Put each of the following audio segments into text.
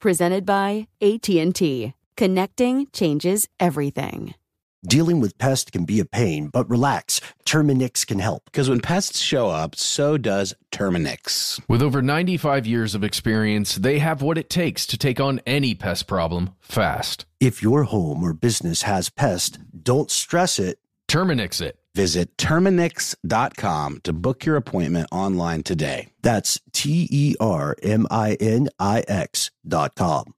presented by AT&T. Connecting changes everything. Dealing with pests can be a pain, but relax. Terminix can help. Because when pests show up, so does Terminix. With over 95 years of experience, they have what it takes to take on any pest problem fast. If your home or business has pests, don't stress it. Terminix it. Visit Terminix.com to book your appointment online today. That's T E R M I N I X.com.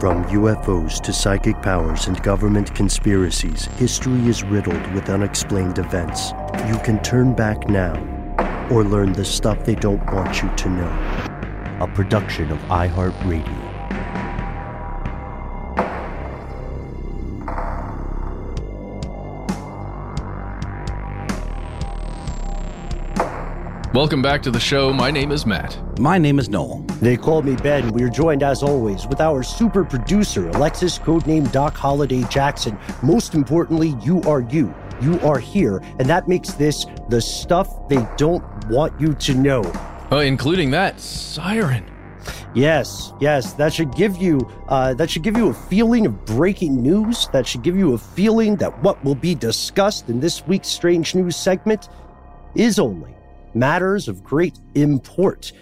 From UFOs to psychic powers and government conspiracies, history is riddled with unexplained events. You can turn back now or learn the stuff they don't want you to know. A production of iHeartRadio. Welcome back to the show. My name is Matt. My name is Noel. They call me Ben. We are joined, as always, with our super producer, Alexis, codename Doc Holiday Jackson. Most importantly, you are you. You are here, and that makes this the stuff they don't want you to know. Uh, including that siren. Yes, yes, that should give you uh, that should give you a feeling of breaking news. That should give you a feeling that what will be discussed in this week's strange news segment is only matters of great import.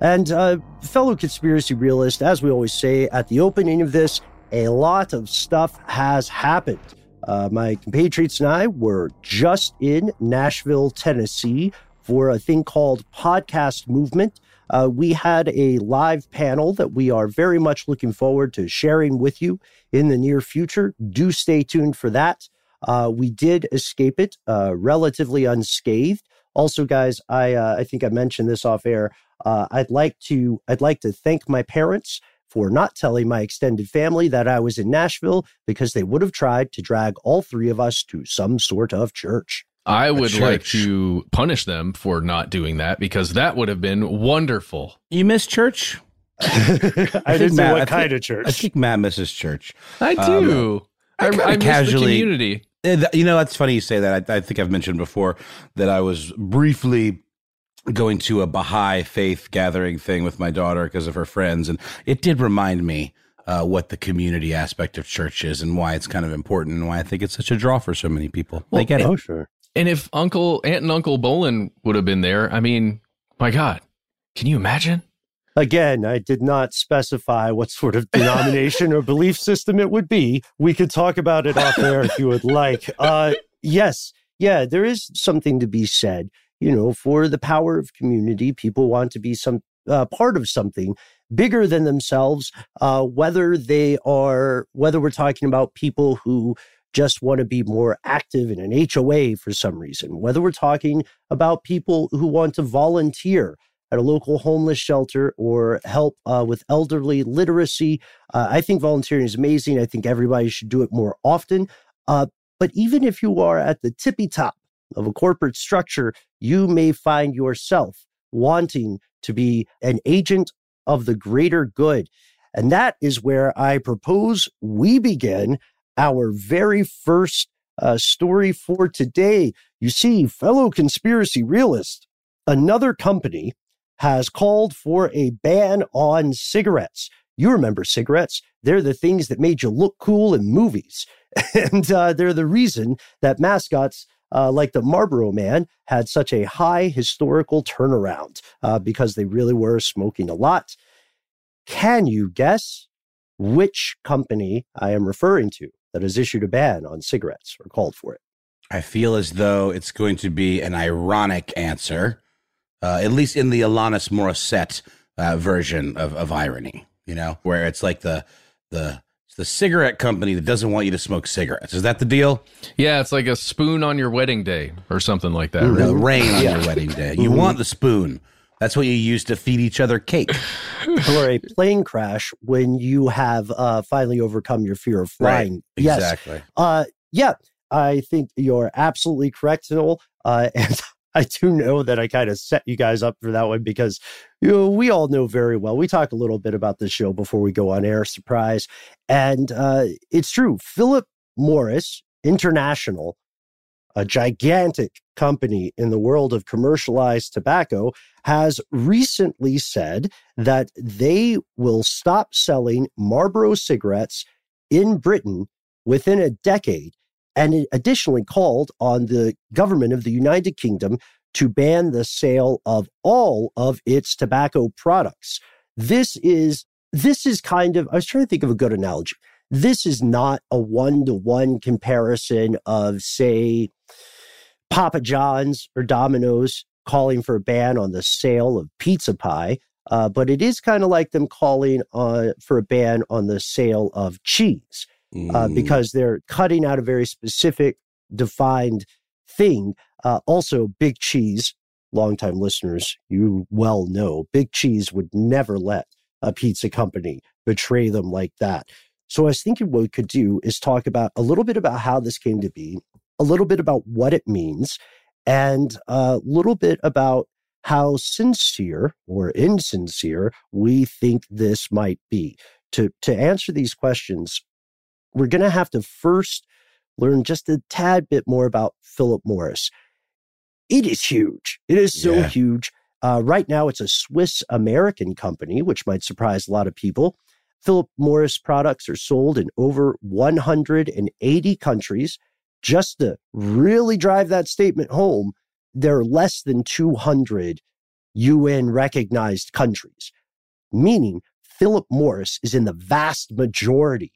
And uh, fellow conspiracy realist, as we always say at the opening of this, a lot of stuff has happened. Uh, my compatriots and I were just in Nashville, Tennessee for a thing called Podcast Movement. Uh, we had a live panel that we are very much looking forward to sharing with you in the near future. Do stay tuned for that. Uh, we did escape it uh, relatively unscathed. Also, guys, I uh, I think I mentioned this off air. Uh, I'd like to I'd like to thank my parents for not telling my extended family that I was in Nashville because they would have tried to drag all three of us to some sort of church. I would like to punish them for not doing that because that would have been wonderful. You miss church? I didn't know what kind of church. I think Matt misses church. I do. Um, I, I, I miss casually- the community. Uh, You know, that's funny you say that. I, I think I've mentioned before that I was briefly going to a Baha'i faith gathering thing with my daughter because of her friends, and it did remind me uh, what the community aspect of church is and why it's kind of important and why I think it's such a draw for so many people. they get it. Oh, sure. And if Uncle Aunt and Uncle Bolin would have been there, I mean, my God, can you imagine? Again, I did not specify what sort of denomination or belief system it would be. We could talk about it off air if you would like. Uh, yes, yeah, there is something to be said. You know, for the power of community, people want to be some uh, part of something bigger than themselves. Uh, whether they are, whether we're talking about people who just want to be more active in an HOA for some reason, whether we're talking about people who want to volunteer at a local homeless shelter or help uh, with elderly literacy. Uh, I think volunteering is amazing. I think everybody should do it more often. Uh, but even if you are at the tippy top of a corporate structure, you may find yourself wanting to be an agent of the greater good. And that is where I propose we begin our very first uh, story for today. You see, fellow conspiracy realists, another company has called for a ban on cigarettes. You remember cigarettes. They're the things that made you look cool in movies. and uh, they're the reason that mascots uh, like the Marlboro Man had such a high historical turnaround uh, because they really were smoking a lot. Can you guess which company I am referring to that has issued a ban on cigarettes or called for it? I feel as though it's going to be an ironic answer, uh, at least in the Alanis Morissette uh, version of, of irony, you know, where it's like the the the cigarette company that doesn't want you to smoke cigarettes. Is that the deal? Yeah, it's like a spoon on your wedding day or something like that. Right? rain on yeah. your wedding day. You mm-hmm. want the spoon. That's what you use to feed each other cake. or a plane crash when you have uh, finally overcome your fear of flying. Right. Yes. Exactly. Uh, yeah, I think you're absolutely correct, Noel. Uh, and I do know that I kind of set you guys up for that one because you know, we all know very well. We talk a little bit about the show before we go on air, surprise. And uh, it's true. Philip Morris International, a gigantic company in the world of commercialized tobacco, has recently said that they will stop selling Marlboro cigarettes in Britain within a decade and it additionally called on the government of the United Kingdom to ban the sale of all of its tobacco products. This is this is kind of I was trying to think of a good analogy. This is not a one-to-one comparison of say Papa John's or Domino's calling for a ban on the sale of pizza pie, uh, but it is kind of like them calling uh, for a ban on the sale of cheese mm. uh, because they're cutting out a very specific, defined thing. Uh, also, Big Cheese, longtime listeners, you well know, Big Cheese would never let a pizza company betray them like that. So I was thinking what we could do is talk about a little bit about how this came to be, a little bit about what it means, and a little bit about how sincere or insincere we think this might be. To, to answer these questions, we're going to have to first learn just a tad bit more about Philip Morris. It is huge. It is so yeah. huge. Uh, right now, it's a Swiss American company, which might surprise a lot of people. Philip Morris products are sold in over 180 countries. Just to really drive that statement home, there are less than 200 UN recognized countries, meaning Philip Morris is in the vast majority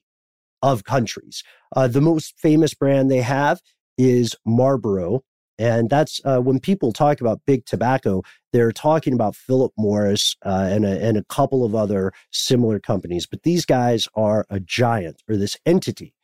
of countries. Uh, the most famous brand they have is Marlboro. And that's uh, when people talk about big tobacco, they're talking about Philip Morris uh, and, a, and a couple of other similar companies. But these guys are a giant, or this entity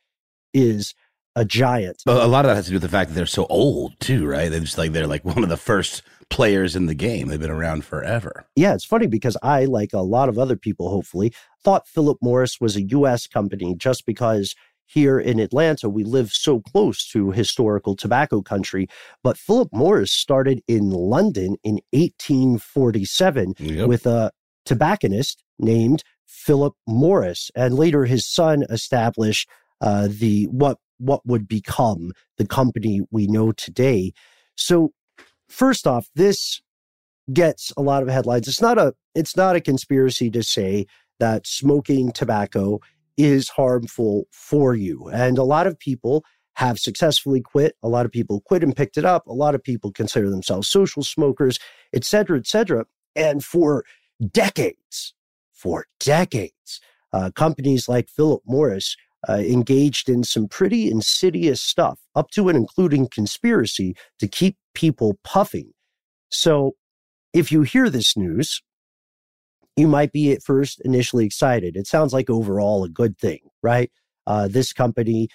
is a giant. A lot of that has to do with the fact that they're so old, too, right? They're just like they're like one of the first players in the game. They've been around forever. Yeah, it's funny because I, like a lot of other people, hopefully, thought Philip Morris was a U.S. company just because here in Atlanta, we live so close to historical tobacco country. But Philip Morris started in London in 1847 yep. with a tobacconist named Philip Morris. And later his son established uh, the what what would become the company we know today. So first off, this gets a lot of headlines. It's not a it's not a conspiracy to say that smoking tobacco is harmful for you. And a lot of people have successfully quit. A lot of people quit and picked it up. A lot of people consider themselves social smokers, et cetera, et cetera. And for decades, for decades, uh, companies like Philip Morris uh, engaged in some pretty insidious stuff, up to and including conspiracy to keep people puffing. So if you hear this news, you might be at first initially excited. It sounds like overall a good thing, right? Uh, this company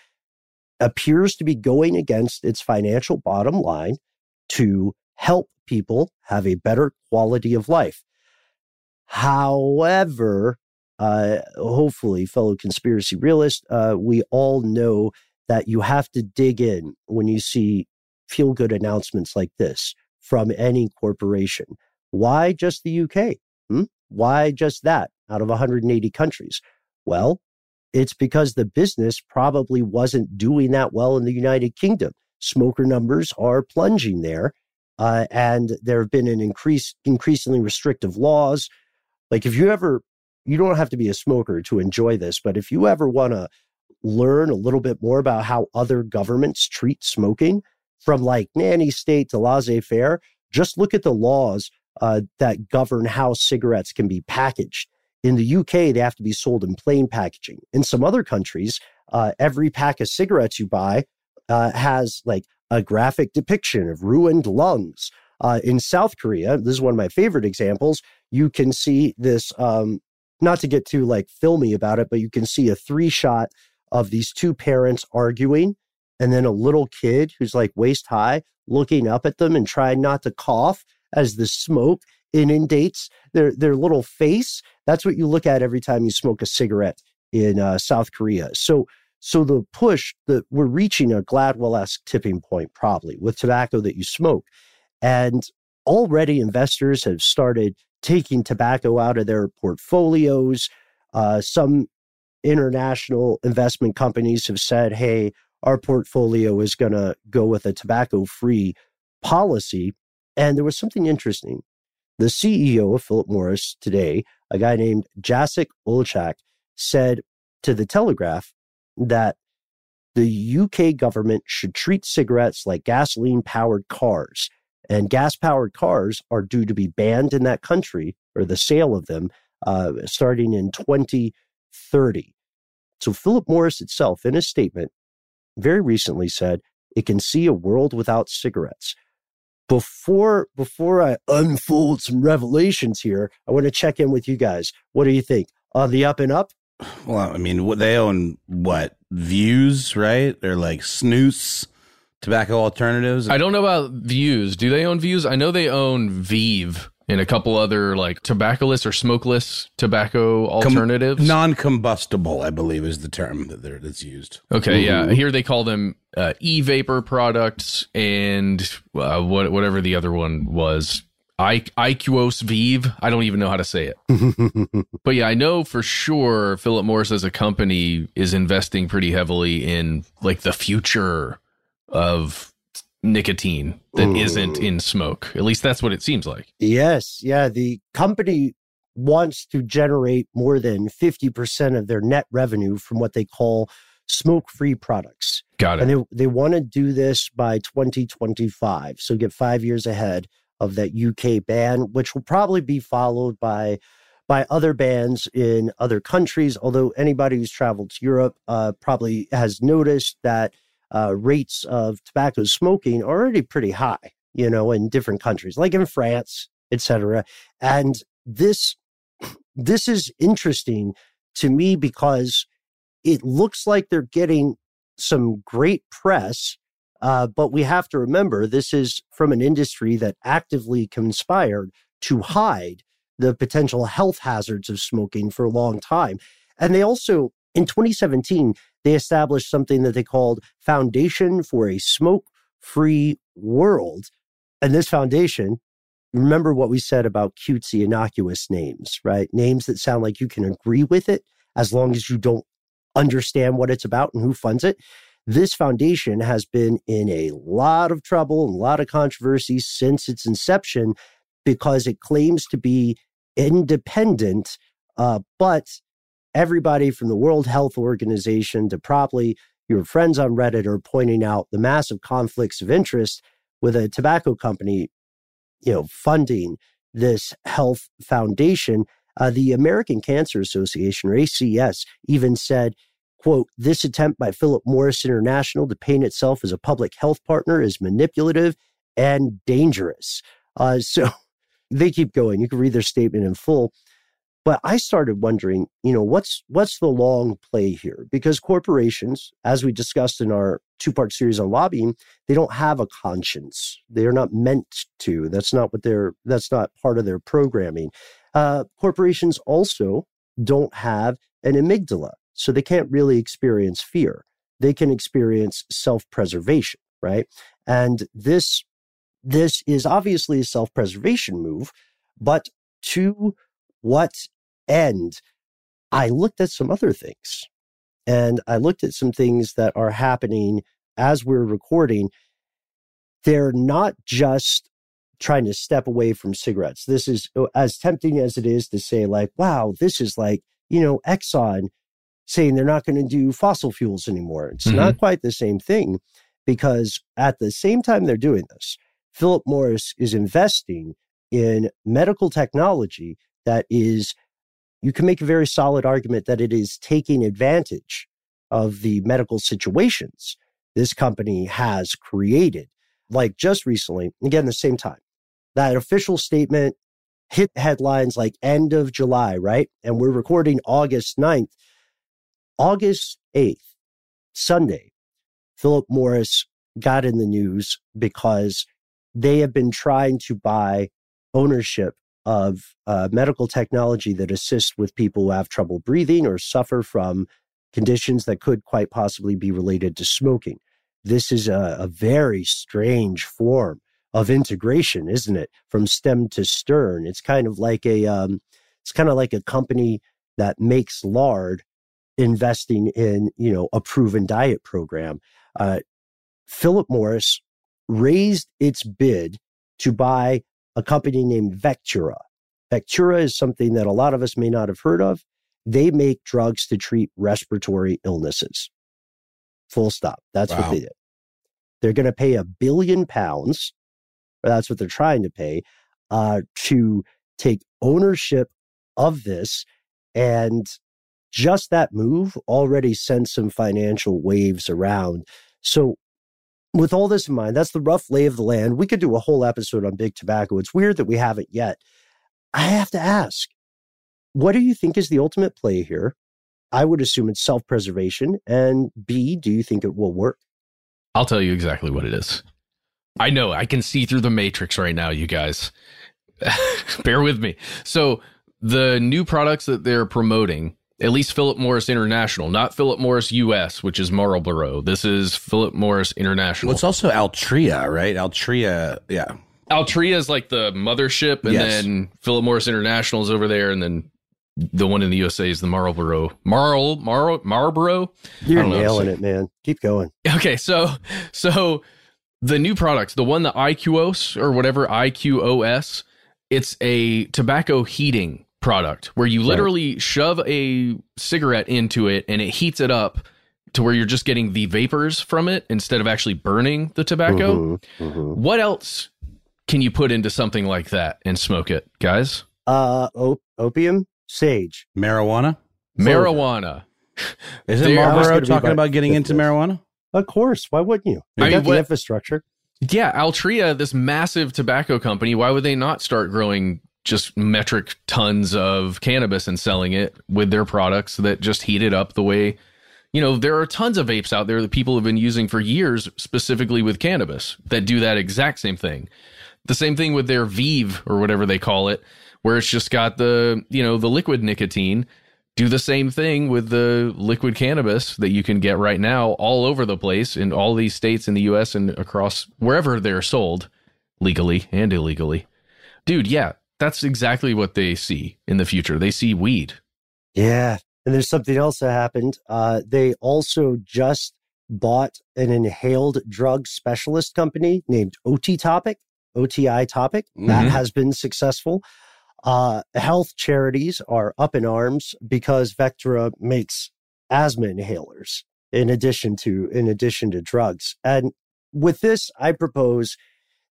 appears to be going against its financial bottom line to help people have a better quality of life. However, uh, hopefully, fellow conspiracy realists, uh, we all know that you have to dig in when you see feel good announcements like this from any corporation. Why just the UK? Hmm? Why just that out of 180 countries? Well, it's because the business probably wasn't doing that well in the United Kingdom. Smoker numbers are plunging there. Uh, and there have been an increase, increasingly restrictive laws. Like if you ever, you don't have to be a smoker to enjoy this, but if you ever want to learn a little bit more about how other governments treat smoking, from like nanny state to laissez faire, just look at the laws uh, that govern how cigarettes can be packaged. In the UK, they have to be sold in plain packaging. In some other countries, uh, every pack of cigarettes you buy uh, has like a graphic depiction of ruined lungs. Uh, in South Korea, this is one of my favorite examples. You can see this, um, not to get too like filmy about it, but you can see a three shot of these two parents arguing and then a little kid who's like waist high looking up at them and trying not to cough as the smoke inundates their their little face. That's what you look at every time you smoke a cigarette in uh, South Korea. So so the push that we're reaching a Gladwell-esque tipping point probably with tobacco that you smoke, and already investors have started taking tobacco out of their portfolios. Uh, some international investment companies have said, "Hey, our portfolio is going to go with a tobacco free policy. And there was something interesting. The CEO of Philip Morris today, a guy named Jacek Olczak, said to the Telegraph that the UK government should treat cigarettes like gasoline powered cars. And gas powered cars are due to be banned in that country, or the sale of them, uh, starting in 2030. So Philip Morris itself, in a statement, very recently said it can see a world without cigarettes. Before before I unfold some revelations here, I want to check in with you guys. What do you think? On the up and up? Well, I mean, they own what views, right? They're like snus, tobacco alternatives. I don't know about views. Do they own views? I know they own VEEV and a couple other like tobaccoless or smokeless tobacco alternatives. Com- non-combustible, I believe, is the term that that's used. Okay, mm-hmm. yeah. Here they call them uh, e-vapor products and uh, what whatever the other one was. I- IQOS VEEV. I don't even know how to say it. but yeah, I know for sure Philip Morris as a company is investing pretty heavily in like the future of nicotine that not in smoke. At least that's what it seems like. Yes. Yeah. The company wants to generate more than 50% of their net revenue from what they call smoke free products. Got it. And they, they want to do this by 2025. So get five years ahead of that UK ban, which will probably be followed by by other bans in other countries. Although anybody who's traveled to Europe uh, probably has noticed that uh, rates of tobacco smoking are already pretty high, you know, in different countries, like in France, et cetera. And this this is interesting to me because it looks like they're getting some great press, uh, but we have to remember this is from an industry that actively conspired to hide the potential health hazards of smoking for a long time. And they also, in 2017, they established something that they called Foundation for a Smoke Free World. And this foundation, remember what we said about cutesy, innocuous names, right? Names that sound like you can agree with it as long as you don't understand what it's about and who funds it. This foundation has been in a lot of trouble and a lot of controversy since its inception because it claims to be independent, uh, but everybody from the World Health Organization to probably your friends on Reddit are pointing out the massive conflicts of interest with a tobacco company, you know, funding this health foundation. Uh, the American Cancer Association, or ACS, even said, quote, this attempt by Philip Morris International to paint itself as a public health partner is manipulative and dangerous. Uh, so they keep going. You can read their statement in full. But I started wondering, you know, what's what's the long play here? Because corporations, as we discussed in our two-part series on lobbying, they don't have a conscience. They are not meant to. That's not what they're that's not part of their programming. Uh, corporations also don't have an amygdala, so they can't really experience fear. They can experience self-preservation, right? And this this is obviously a self-preservation move, but to what end? I looked at some other things. And I looked at some things that are happening as we're recording. They're not just trying to step away from cigarettes. This is uh, as tempting as it is to say, like, wow, this is like, you know, Exxon saying they're not going to do fossil fuels anymore. It's mm-hmm. not quite the same thing because at the same time they're doing this, Philip Morris is investing in medical technology that is, you can make a very solid argument that it is taking advantage of the medical situations this company has created. Like just recently, again, the same time, that official statement hit headlines like end of July, right? And we're recording August 9th. August 8th, Sunday, Philip Morris got in the news because they have been trying to buy ownership of uh, medical technology that assists with people who have trouble breathing or suffer from conditions that could quite possibly be related to smoking. This is a, a very strange form of integration, isn't it? From stem to stern. It's kind of like a um, it's kind of like a company that makes lard investing in you know a proven diet program. Uh, Philip Morris raised its bid to buy a company named Vectura. Vectura is something that a lot of us may not have heard of. They make drugs to treat respiratory illnesses. Full stop. That's wow. what they did. They're going to pay a billion pounds, or that's what they're trying to pay, uh, to take ownership of this. And just that move already sent some financial waves around. So with all this in mind, that's the rough lay of the land. We could do a whole episode on big tobacco. It's weird that we haven't yet. I have to ask, what do you think is the ultimate play here? I would assume it's self preservation. And B, do you think it will work? I'll tell you exactly what it is. I know I can see through the matrix right now, you guys. Bear with me. So, the new products that they're promoting at least Philip Morris International, not Philip Morris US, which is Marlboro. This is Philip Morris International. Well, it's also Altria, right? Altria, yeah. Altria is like the mothership, and yes. then Philip Morris International is over there, and then the one in the USA is the Marlboro. Marl, Mar, Marlboro. You're nailing it, man. Keep going. Okay, so so the new products, the one the IQOS or whatever IQOS, it's a tobacco heating product where you literally right. shove a cigarette into it and it heats it up to where you're just getting the vapors from it instead of actually burning the tobacco. Mm-hmm, mm-hmm. What else can you put into something like that and smoke it, guys? Uh, op- opium, sage, marijuana, marijuana. Isn't Marlboro talking about getting into marijuana? Of course. Why wouldn't you? You I got mean, the infrastructure. Yeah, Altria, this massive tobacco company, why would they not start growing just metric tons of cannabis and selling it with their products that just heat it up the way you know there are tons of vapes out there that people have been using for years specifically with cannabis that do that exact same thing. The same thing with their vive or whatever they call it where it's just got the you know the liquid nicotine. Do the same thing with the liquid cannabis that you can get right now all over the place in all these states in the US and across wherever they're sold legally and illegally. Dude yeah that's exactly what they see in the future. They see weed. Yeah. And there's something else that happened. Uh, they also just bought an inhaled drug specialist company named OT Topic, Otitopic. Mm-hmm. That has been successful. Uh, health charities are up in arms because Vectura makes asthma inhalers in addition to in addition to drugs. And with this, I propose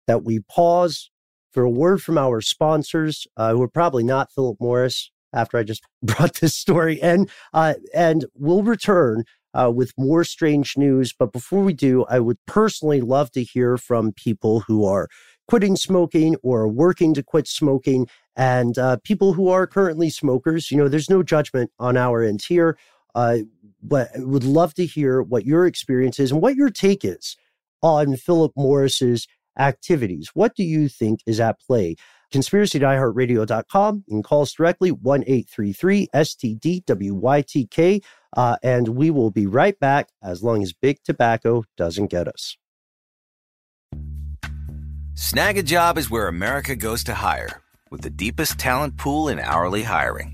that we pause for a word from our sponsors, uh, who are probably not Philip Morris after I just brought this story in. Uh, and we'll return uh, with more strange news. But before we do, I would personally love to hear from people who are quitting smoking or working to quit smoking and uh, people who are currently smokers. You know, there's no judgment on our end here. Uh, but I would love to hear what your experience is and what your take is on Philip Morris's activities. What do you think is at play? conspiracy@iheartradio.com. You can call us directly, 1 833 STDWYTK, uh, and we will be right back as long as big tobacco doesn't get us. Snagajob is where America goes to hire, with the deepest talent pool in hourly hiring.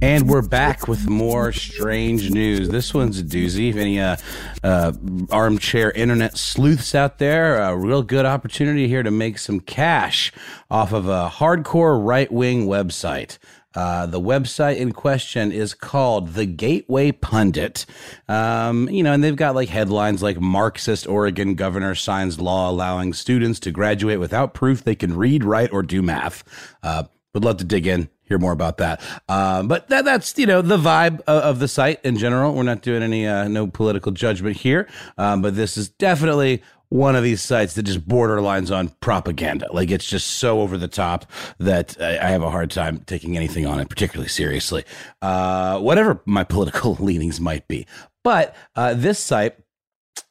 And we're back with more strange news. This one's a doozy. If any uh, uh, armchair internet sleuths out there, a real good opportunity here to make some cash off of a hardcore right wing website. Uh, the website in question is called The Gateway Pundit. Um, you know, and they've got like headlines like Marxist Oregon governor signs law allowing students to graduate without proof they can read, write, or do math. Uh, would love to dig in, hear more about that. Uh, but that, that's, you know, the vibe of, of, the site in general. We're not doing any, uh, no political judgment here. Um, but this is definitely one of these sites that just borderlines on propaganda. Like it's just so over the top that I, I have a hard time taking anything on it particularly seriously, uh, whatever my political leanings might be. But uh, this site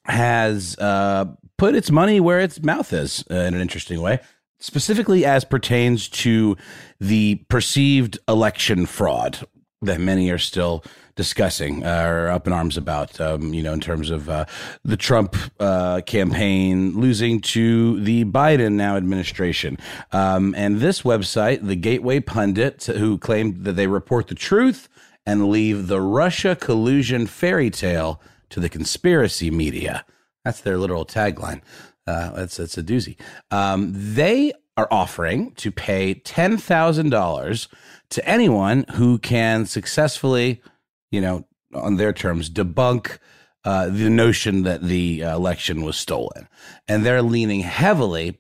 has uh, put its money where its mouth is uh, in an interesting way, specifically as pertains to the perceived election fraud that many are still discussing uh, or up in arms about, um, you know, in terms of uh, the Trump uh, campaign losing to the Biden now administration. Um, and this website, the Gateway Pundit, who claimed that they report the truth and leave the Russia collusion fairy tale to the conspiracy media. That's their literal tagline. Uh, that's that's a doozy. Um, they are offering to pay ten thousand dollars to anyone who can successfully you know, on their terms, debunk uh, the notion that the uh, election was stolen. And they're leaning heavily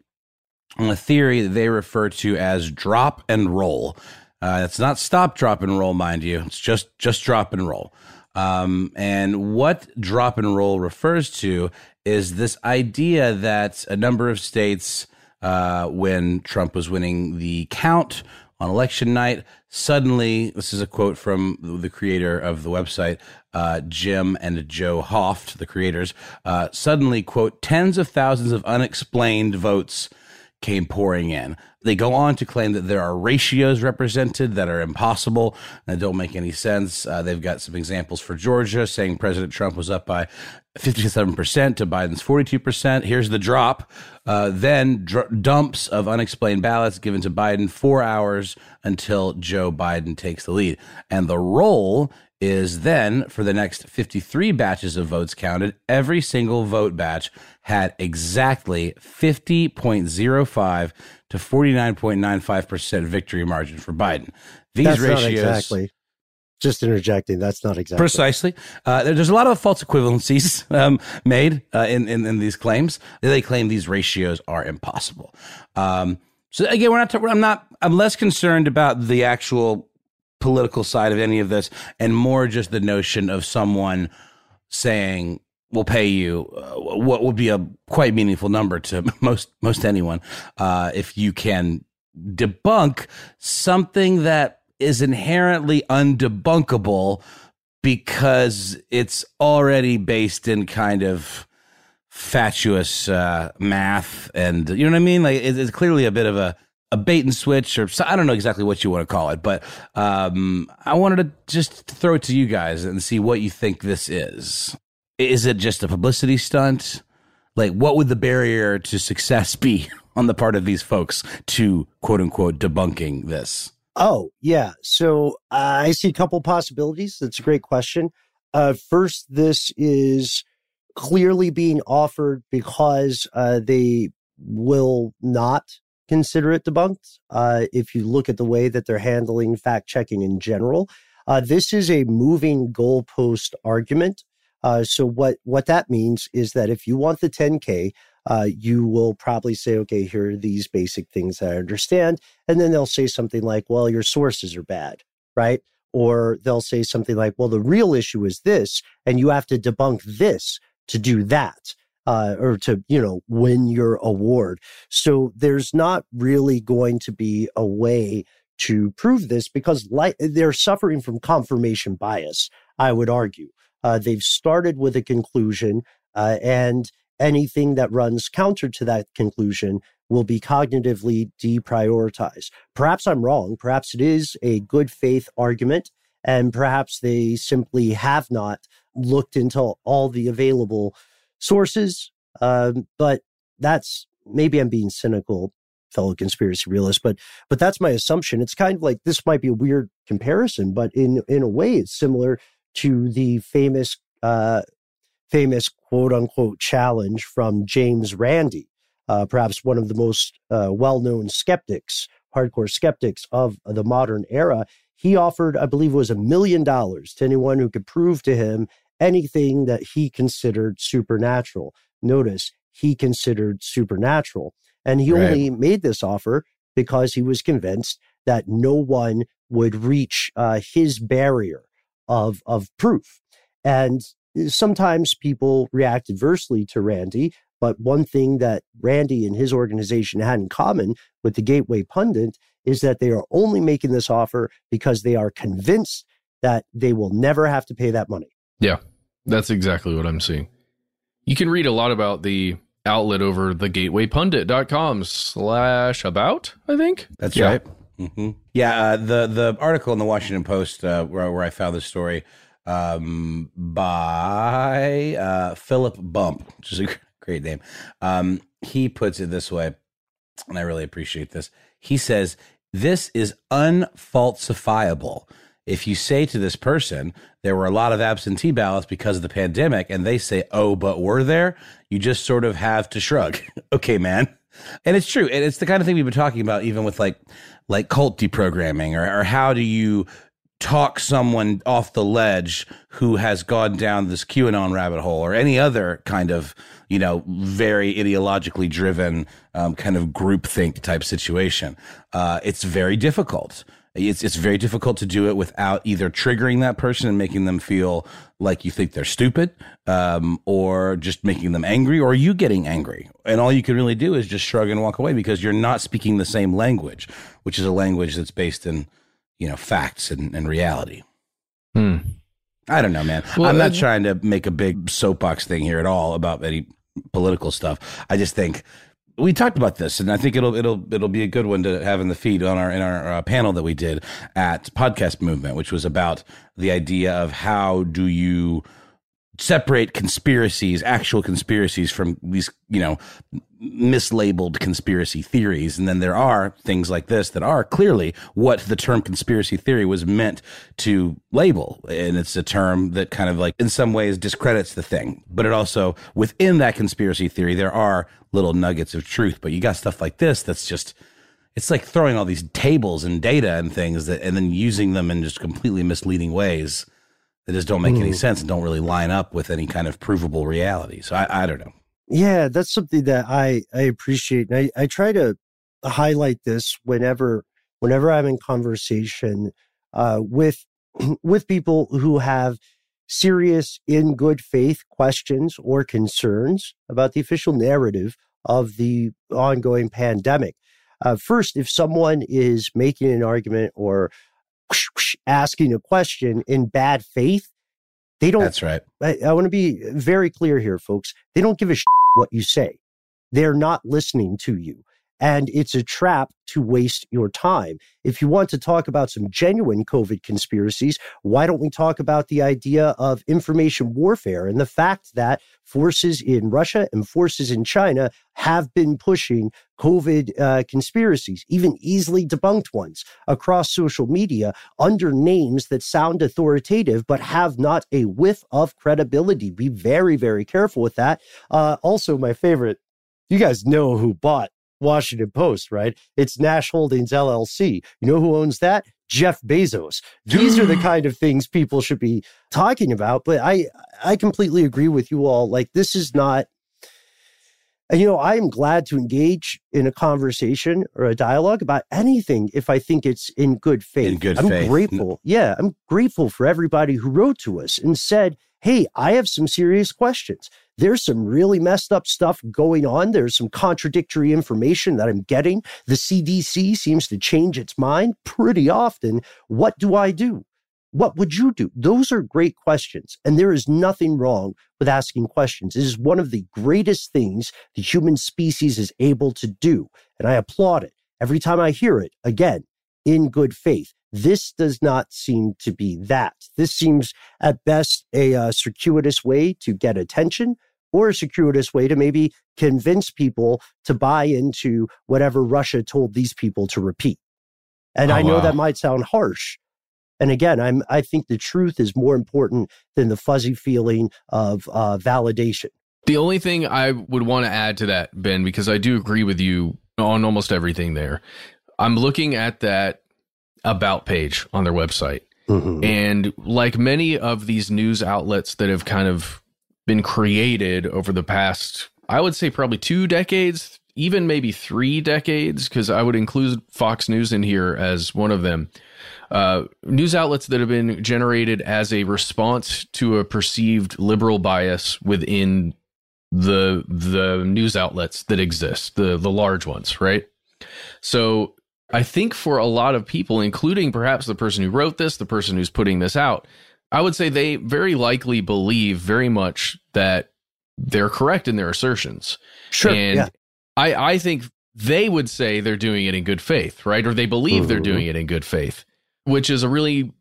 on a theory that they refer to as drop and roll. Uh, it's not stop, drop, and roll, mind you. It's just just drop and roll. Um, and what drop and roll refers to is this idea that a number of states, uh, when Trump was winning the count on election night, suddenly, this is a quote from the creator of the website, uh, Jim and Joe Hoft, the creators, uh, suddenly, quote, tens of thousands of unexplained votes came pouring in. They go on to claim that there are ratios represented that are impossible and don't make any sense. Uh, they've got some examples for Georgia saying President Trump was up by 57% to Biden's 42%. Here's the drop. Uh, then dr- dumps of unexplained ballots given to Biden four hours until Joe Biden takes the lead. And the roll is then for the next 53 batches of votes counted, every single vote batch had exactly 50.05 to 49.95% victory margin for Biden. These That's ratios. not exactly. Just interjecting. That's not exactly. Precisely. Uh, there's a lot of false equivalencies um, made uh, in, in, in these claims. They claim these ratios are impossible. Um, so again, we're not. I'm not. I'm less concerned about the actual political side of any of this, and more just the notion of someone saying, "We'll pay you uh, what would be a quite meaningful number to most most anyone uh, if you can debunk something that is inherently undebunkable because it's already based in kind of fatuous uh, math and you know what I mean? Like it's clearly a bit of a a bait and switch or I don't know exactly what you want to call it, but um, I wanted to just throw it to you guys and see what you think this is. Is it just a publicity stunt? Like, what would the barrier to success be on the part of these folks to quote unquote debunking this? Oh, yeah. So uh, I see a couple possibilities. That's a great question. Uh, first, this is clearly being offered because uh, they will not consider it debunked. Uh, if you look at the way that they're handling fact checking in general, uh, this is a moving goalpost argument. Uh, so what what that means is that if you want the 10k, uh, you will probably say, okay, here are these basic things that I understand, and then they'll say something like, well, your sources are bad, right? Or they'll say something like, well, the real issue is this, and you have to debunk this to do that uh, or to you know win your award. So there's not really going to be a way to prove this because like they're suffering from confirmation bias. I would argue uh, they've started with a conclusion, uh, and anything that runs counter to that conclusion will be cognitively deprioritized. Perhaps I'm wrong. Perhaps it is a good faith argument, and perhaps they simply have not looked into all the available sources. Um, but that's maybe I'm being cynical, fellow conspiracy realist, but but that's my assumption. It's kind of like this might be a weird comparison, but in in a way, it's similar to the famous uh, famous quote unquote challenge from James Randi, uh, perhaps one of the most uh, well known skeptics, hardcore skeptics of the modern era. He offered, I believe, it was a million dollars to anyone who could prove to him anything that he considered supernatural. Notice he considered supernatural. And he right. only made this offer because he was convinced that no one would reach uh, his barrier of, of proof. And eh, sometimes people react adversely to Randi, but one thing that Randi and his organization had in common with the Gateway Pundit is that they are only making this offer because they are convinced that they will never have to pay that money. Yeah, that's exactly what I'm seeing. You can read a lot about the outlet over the gatewaypundit.com slash about, I think. That's yeah. right. Mm-hmm. Yeah, uh, the the article in the Washington Post uh, where where I found this story um, by uh, Philip Bump, which is a great name. Um, he puts it this way, and I really appreciate this. He says, "This is unfalsifiable." if you say to this person, there were a lot of absentee ballots because of the pandemic, and they say, oh, but were there? You just sort of have to shrug. okay, man. And it's true. And it's the kind of thing we've been talking about, even with like, like cult deprogramming or, or how do you talk someone off the ledge who has gone down this QAnon rabbit hole or any other kind of, you know, very ideologically driven um, kind of groupthink type situation. Uh, it's very difficult. It's it's very difficult to do it without either triggering that person and making them feel like you think they're stupid, um, or just making them angry, or you getting angry. And all you can really do is just shrug and walk away because you're not speaking the same language, which is a language that's based in you know facts and, and reality. Hmm. I don't know, man. Well, I'm not uh, trying to make a big soapbox thing here at all about any political stuff. I just think we talked about this, and I think it'll it'll it'll be a good one to have in the feed on our in our uh, panel that we did at Podcast Movement, which was about the idea of how do you separate conspiracies, actual conspiracies, from these you know mislabeled conspiracy theories. And then there are things like this that are clearly what the term conspiracy theory was meant to label. And it's a term that kind of like in some ways discredits the thing. But it also, within that conspiracy theory, there are little nuggets of truth. But you got stuff like this that's just, it's like throwing all these tables and data and things that, and then using them in just completely misleading ways that just don't make any Mm. sense and don't really line up with any kind of provable reality. So I, I don't know. Yeah, that's something that I I appreciate. And I I try to highlight this whenever whenever I'm in conversation uh, with with people who have serious, in good faith questions or concerns about the official narrative of the ongoing pandemic. Uh, first, if someone is making an argument or asking a question in bad faith, they don't That's right. I, I want to be very clear here, folks. They don't give a shit what you say. They're not listening to you. And it's a trap to waste your time. If you want to talk about some genuine COVID conspiracies, why don't we talk about the idea of information warfare and the fact that forces in Russia and forces in China have been pushing COVID uh, conspiracies, even easily debunked ones, across social media under names that sound authoritative but have not a whiff of credibility. Be very, very careful with that. Uh, also, my favorite, you guys know who bought Washington Post, right? It's Nash Holdings LLC. You know who owns that? Jeff Bezos. These are the kind of things people should be talking about. But I, I completely agree with you all. Like this is not. And you know, I am glad to engage in a conversation or a dialogue about anything if I think it's in good faith. In good I'm faith. grateful. Yeah, I'm grateful for everybody who wrote to us and said, "Hey, I have some serious questions. There's some really messed up stuff going on. There's some contradictory information that I'm getting. The CDC seems to change its mind pretty often. What do I do? What would you do? Those are great questions. And there is nothing wrong with asking questions. It is one of the greatest things the human species is able to do. And I applaud it every time I hear it again in good faith. This does not seem to be that. This seems at best a uh, circuitous way to get attention or a circuitous way to maybe convince people to buy into whatever Russia told these people to repeat. And Oh, I know wow. that might sound harsh. And again, I'm I think the truth is more important than the fuzzy feeling of uh, validation. The only thing I would want to add to that, Ben, because I do agree with you on almost everything there. I'm looking at that about page on their website. Mhm. And like many of these news outlets that have kind of been created over the past, I would say probably two decades, even maybe three decades, because I would include Fox News in here as one of them. Uh, news outlets that have been generated as a response to a perceived liberal bias within the the news outlets that exist, the the large ones, right? So I think for a lot of people, including perhaps the person who wrote this, the person who's putting this out, I would say they very likely believe very much that they're correct in their assertions. Sure, And yeah. I, I think they would say they're doing it in good faith, right? Or they believe they're doing mm-hmm. it in good faith, which is a really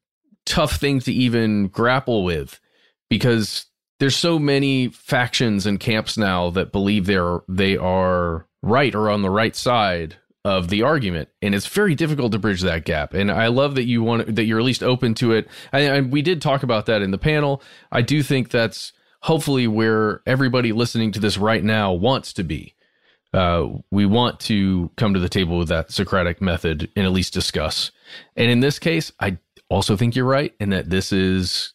tough thing to even grapple with because there's so many factions and camps now that believe they're they are right or on the right side of the argument and it's very difficult to bridge that gap and i love that you want that you're at least open to it and, we did talk about that in the panel i do think that's hopefully where everybody listening to this right now wants to be uh, we want to come to the table with that Socratic method and at least discuss. And in this case, I also think you're right in that this is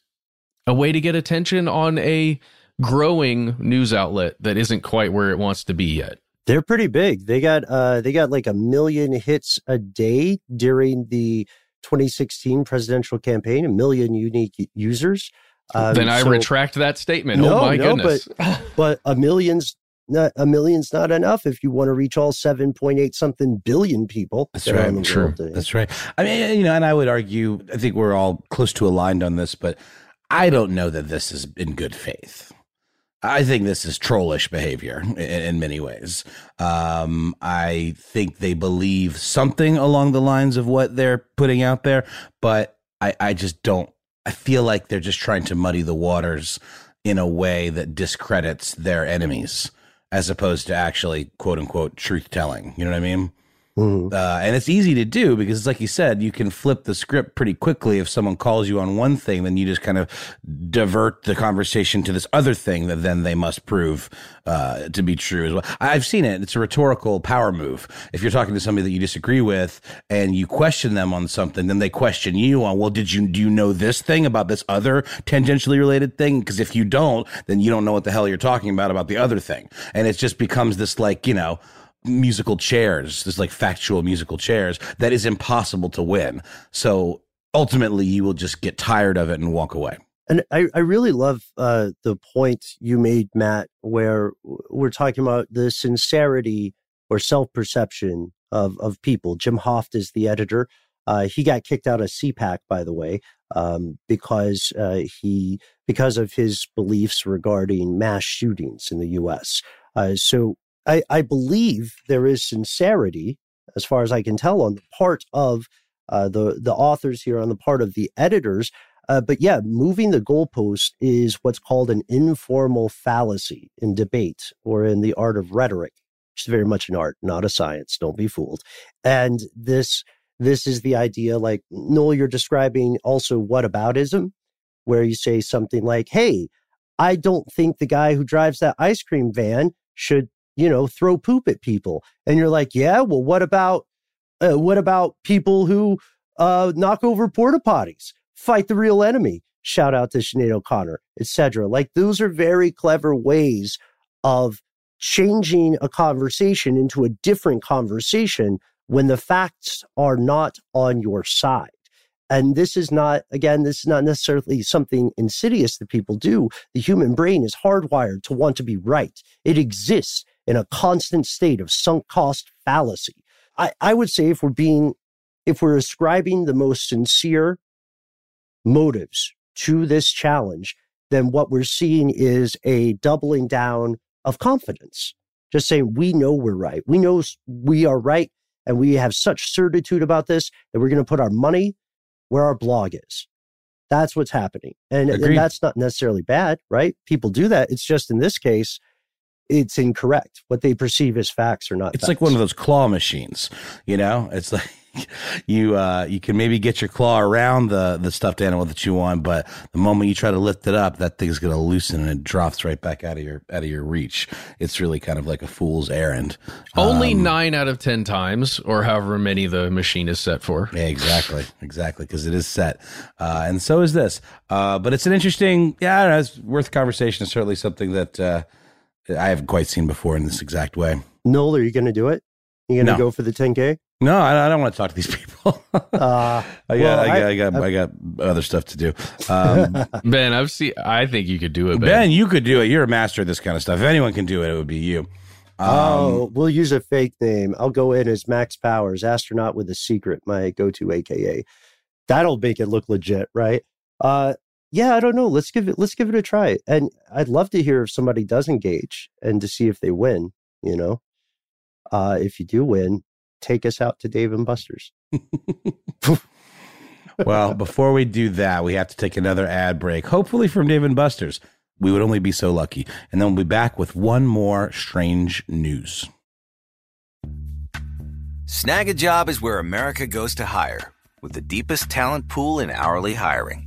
a way to get attention on a growing news outlet that isn't quite where it wants to be yet. They're pretty big. They got uh they got like a million hits a day during the 2016 presidential campaign, a million unique users. Um, then I so, retract that statement. No, oh my no, goodness. But, but a million's not a million's not enough if you want to reach all 7.8 something billion people. That's right. True. That's right. I mean, you know, and I would argue, I think we're all close to aligned on this, but I don't know that this is in good faith. I think this is trollish behavior in, in many ways. Um, I think they believe something along the lines of what they're putting out there, but I, I just don't. I feel like they're just trying to muddy the waters in a way that discredits their enemies as opposed to actually quote unquote truth telling. You know what I mean? Mm-hmm. Uh, and it's easy to do because it's like you said, you can flip the script pretty quickly. If someone calls you on one thing, then you just kind of divert the conversation to this other thing that then they must prove uh, to be true as well. I've seen it. It's a rhetorical power move. If you're talking to somebody that you disagree with and you question them on something, then they question you on, well, did you do you know this thing about this other tangentially related thing? Because if you don't, then you don't know what the hell you're talking about about the other thing, and it just becomes this like you know musical chairs, this like factual musical chairs that is impossible to win. So ultimately, you will just get tired of it and walk away. And I, I really love uh, the point you made, Matt, where we're talking about the sincerity or self perception of, of people. Jim Hoft is the editor. Uh, he got kicked out of CPAC, by the way, um, because uh, he because of his beliefs regarding mass shootings in the U.S. Uh, so I, I believe there is sincerity, as far as I can tell, on the part of uh, the the authors here, on the part of the editors. Uh, but yeah, moving the goalpost is what's called an informal fallacy in debate or in the art of rhetoric, which is very much an art, not a science. Don't be fooled. And this this is the idea, like Noel, you're describing also whataboutism, where you say something like, "Hey, I don't think the guy who drives that ice cream van should you know, throw poop at people. And you're like, yeah, well, what about uh, what about people who uh, knock over porta potties, fight the real enemy? Shout out to Sinead O'Connor, etc. Like those are very clever ways of changing a conversation into a different conversation when the facts are not on your side. And this is not, again, this is not necessarily something insidious that people do. The human brain is hardwired to want to be right. It exists in a constant state of sunk cost fallacy. I, I would say if we're being, if we're ascribing the most sincere motives to this challenge, then what we're seeing is a doubling down of confidence. Just saying, we know we're right. We know we are right. And we have such certitude about this that we're going to put our money where our blog is. That's what's happening. And, and, that's not necessarily bad, right? People do that. It's just in this case, it's incorrect. What they perceive as facts are not. It's facts. like one of those claw machines, you know. It's like you uh, you can maybe get your claw around the the stuffed animal that you want, but the moment you try to lift it up, that thing's going to loosen and it drops right back out of your out of your reach. It's really kind of like a fool's errand. Only um, nine out of ten times, or however many the machine is set for. Yeah, exactly, exactly, because it is set, uh, and so is this. Uh, but it's an interesting, yeah, know, it's worth conversation. It's certainly something that uh, I haven't quite seen before in this exact way. Noel, are you going to do it? You going to no. go for the 10K? No, I, I, don't want to talk to these people. uh, I got, well, I, got, I, I, got, I, got other stuff to do. Um, ben, I've seen. I think you could do it. Ben. ben. you could do it. You're a master of this kind of stuff. If anyone can do it, it would be you. Um, oh, we'll use a fake name. I'll go in as Max Powers, astronaut with a secret, my go-to AKA. That'll make it look legit, right? Uh, yeah, I don't know. Let's give it let's give it a try. And I'd love to hear if somebody does engage and to see if they win, you know. Uh if you do win, take us out to Dave and Buster's. well, before we do that, we have to take another ad break, hopefully from Dave and Buster's. We would only be so lucky. And then we'll be back with one more strange news. Snagajob is where America goes to hire, with the deepest talent pool in hourly hiring.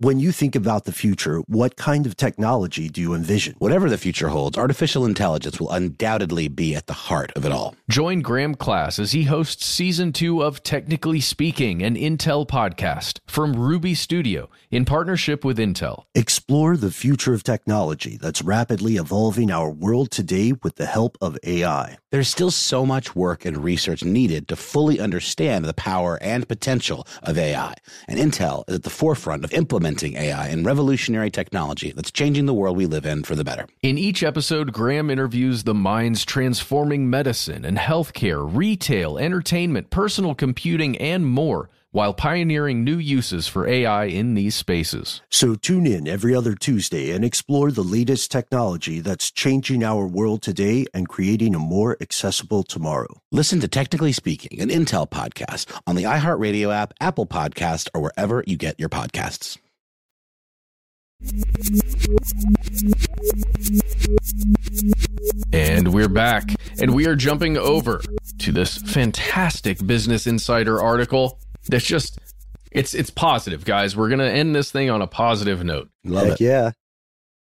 When you think about the future, what kind of technology do you envision? Whatever the future holds, artificial intelligence will undoubtedly be at the heart of it all. Join Graham Class as he hosts season two of Technically Speaking, an Intel podcast from Ruby Studio in partnership with Intel. Explore the future of technology that's rapidly evolving our world today with the help of AI. There's still so much work and research needed to fully understand the power and potential of AI, and Intel is at the forefront of implementing AI and revolutionary technology that's changing the world we live in for the better. In each episode, Graham interviews the minds transforming medicine and healthcare, retail, entertainment, personal computing, and more while pioneering new uses for AI in these spaces. So tune in every other Tuesday and explore the latest technology that's changing our world today and creating a more accessible tomorrow. Listen to Technically Speaking, an Intel podcast on the iHeartRadio app, Apple Podcast, or wherever you get your podcasts. And we're back, and we are jumping over to this fantastic Business Insider article that's just it's it's positive, guys. We're gonna end this thing on a positive note. Love Heck it. yeah.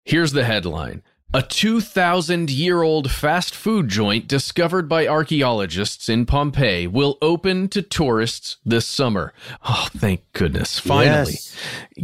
Here's the headline. A 2,000 year old fast food joint discovered by archaeologists in Pompeii will open to tourists this summer. Oh, thank goodness. Finally. Yes.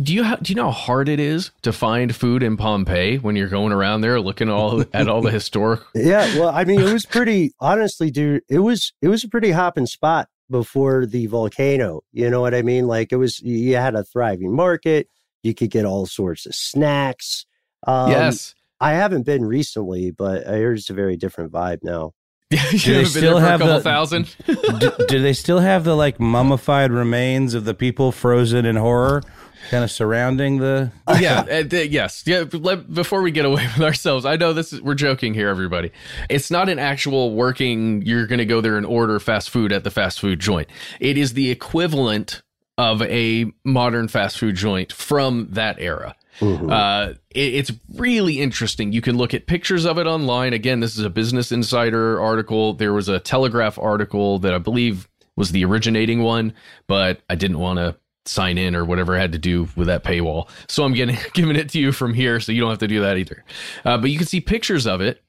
Do you ha- do you know how hard it is to find food in Pompeii when you're going around there looking all at all the historic Yeah, well, I mean, it was pretty honestly, dude. It was it was a pretty hopping spot before the volcano. You know what I mean? Like it was. You had a thriving market. You could get all sorts of snacks. Um, Yes. I haven't been recently, but I heard it's a very different vibe now. you they still there a have couple the- thousand? do, do they still have the like mummified remains of the people frozen in horror kind of surrounding the yeah, uh, yes. Yeah, let, before we get away with ourselves, I know this is we're joking here everybody. It's not an actual working you're going to go there and order fast food at the fast food joint. It is the equivalent of a modern fast food joint from that era. Uh, it, it's really interesting. You can look at pictures of it online. Again, this is a Business Insider article. There was a Telegraph article that I believe was the originating one, but I didn't want to sign in or whatever I had to do with that paywall. So I'm getting giving it to you from here, so you don't have to do that either. Uh, but you can see pictures of it,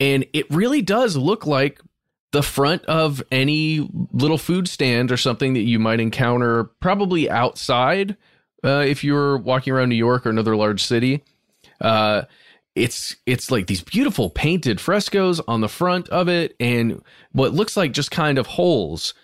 and it really does look like the front of any little food stand or something that you might encounter probably outside uh, if you were walking around New York or another large city. Uh, it's it's like these beautiful painted frescoes on the front of it, and what looks like just kind of holes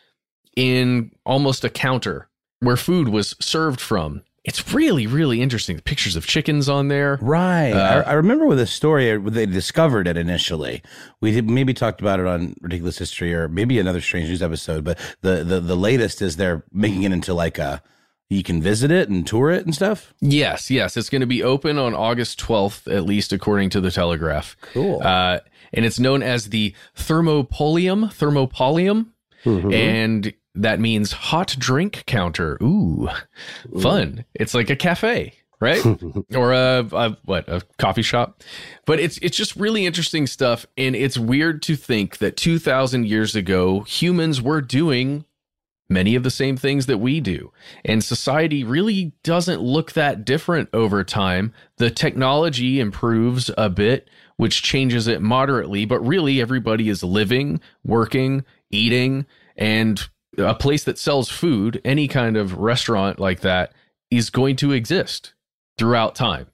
in almost a counter where food was served from. it's really, really interesting. Pictures of chickens on there. Right. Uh, I, I remember with a story they discovered it initially. We maybe talked about it on Ridiculous History or maybe another Strange News episode. But the the the latest is they're making it into like a you can visit it and tour it and stuff. Yes, yes, it's going to be open on August 12th, at least according to the Telegraph. Cool. Uh, and it's known as the Thermopolium, Thermopolium, Mhm. and that means hot drink counter. Ooh, fun! It's like a cafe, right? or a, a what a coffee shop. But it's it's just really interesting stuff, and it's weird to think that two thousand years ago humans were doing many of the same things that we do. And society really doesn't look that different over time. The technology improves a bit, which changes it moderately, but really everybody is living, working, eating, and a place that sells food, any kind of restaurant like that, is going to exist throughout time.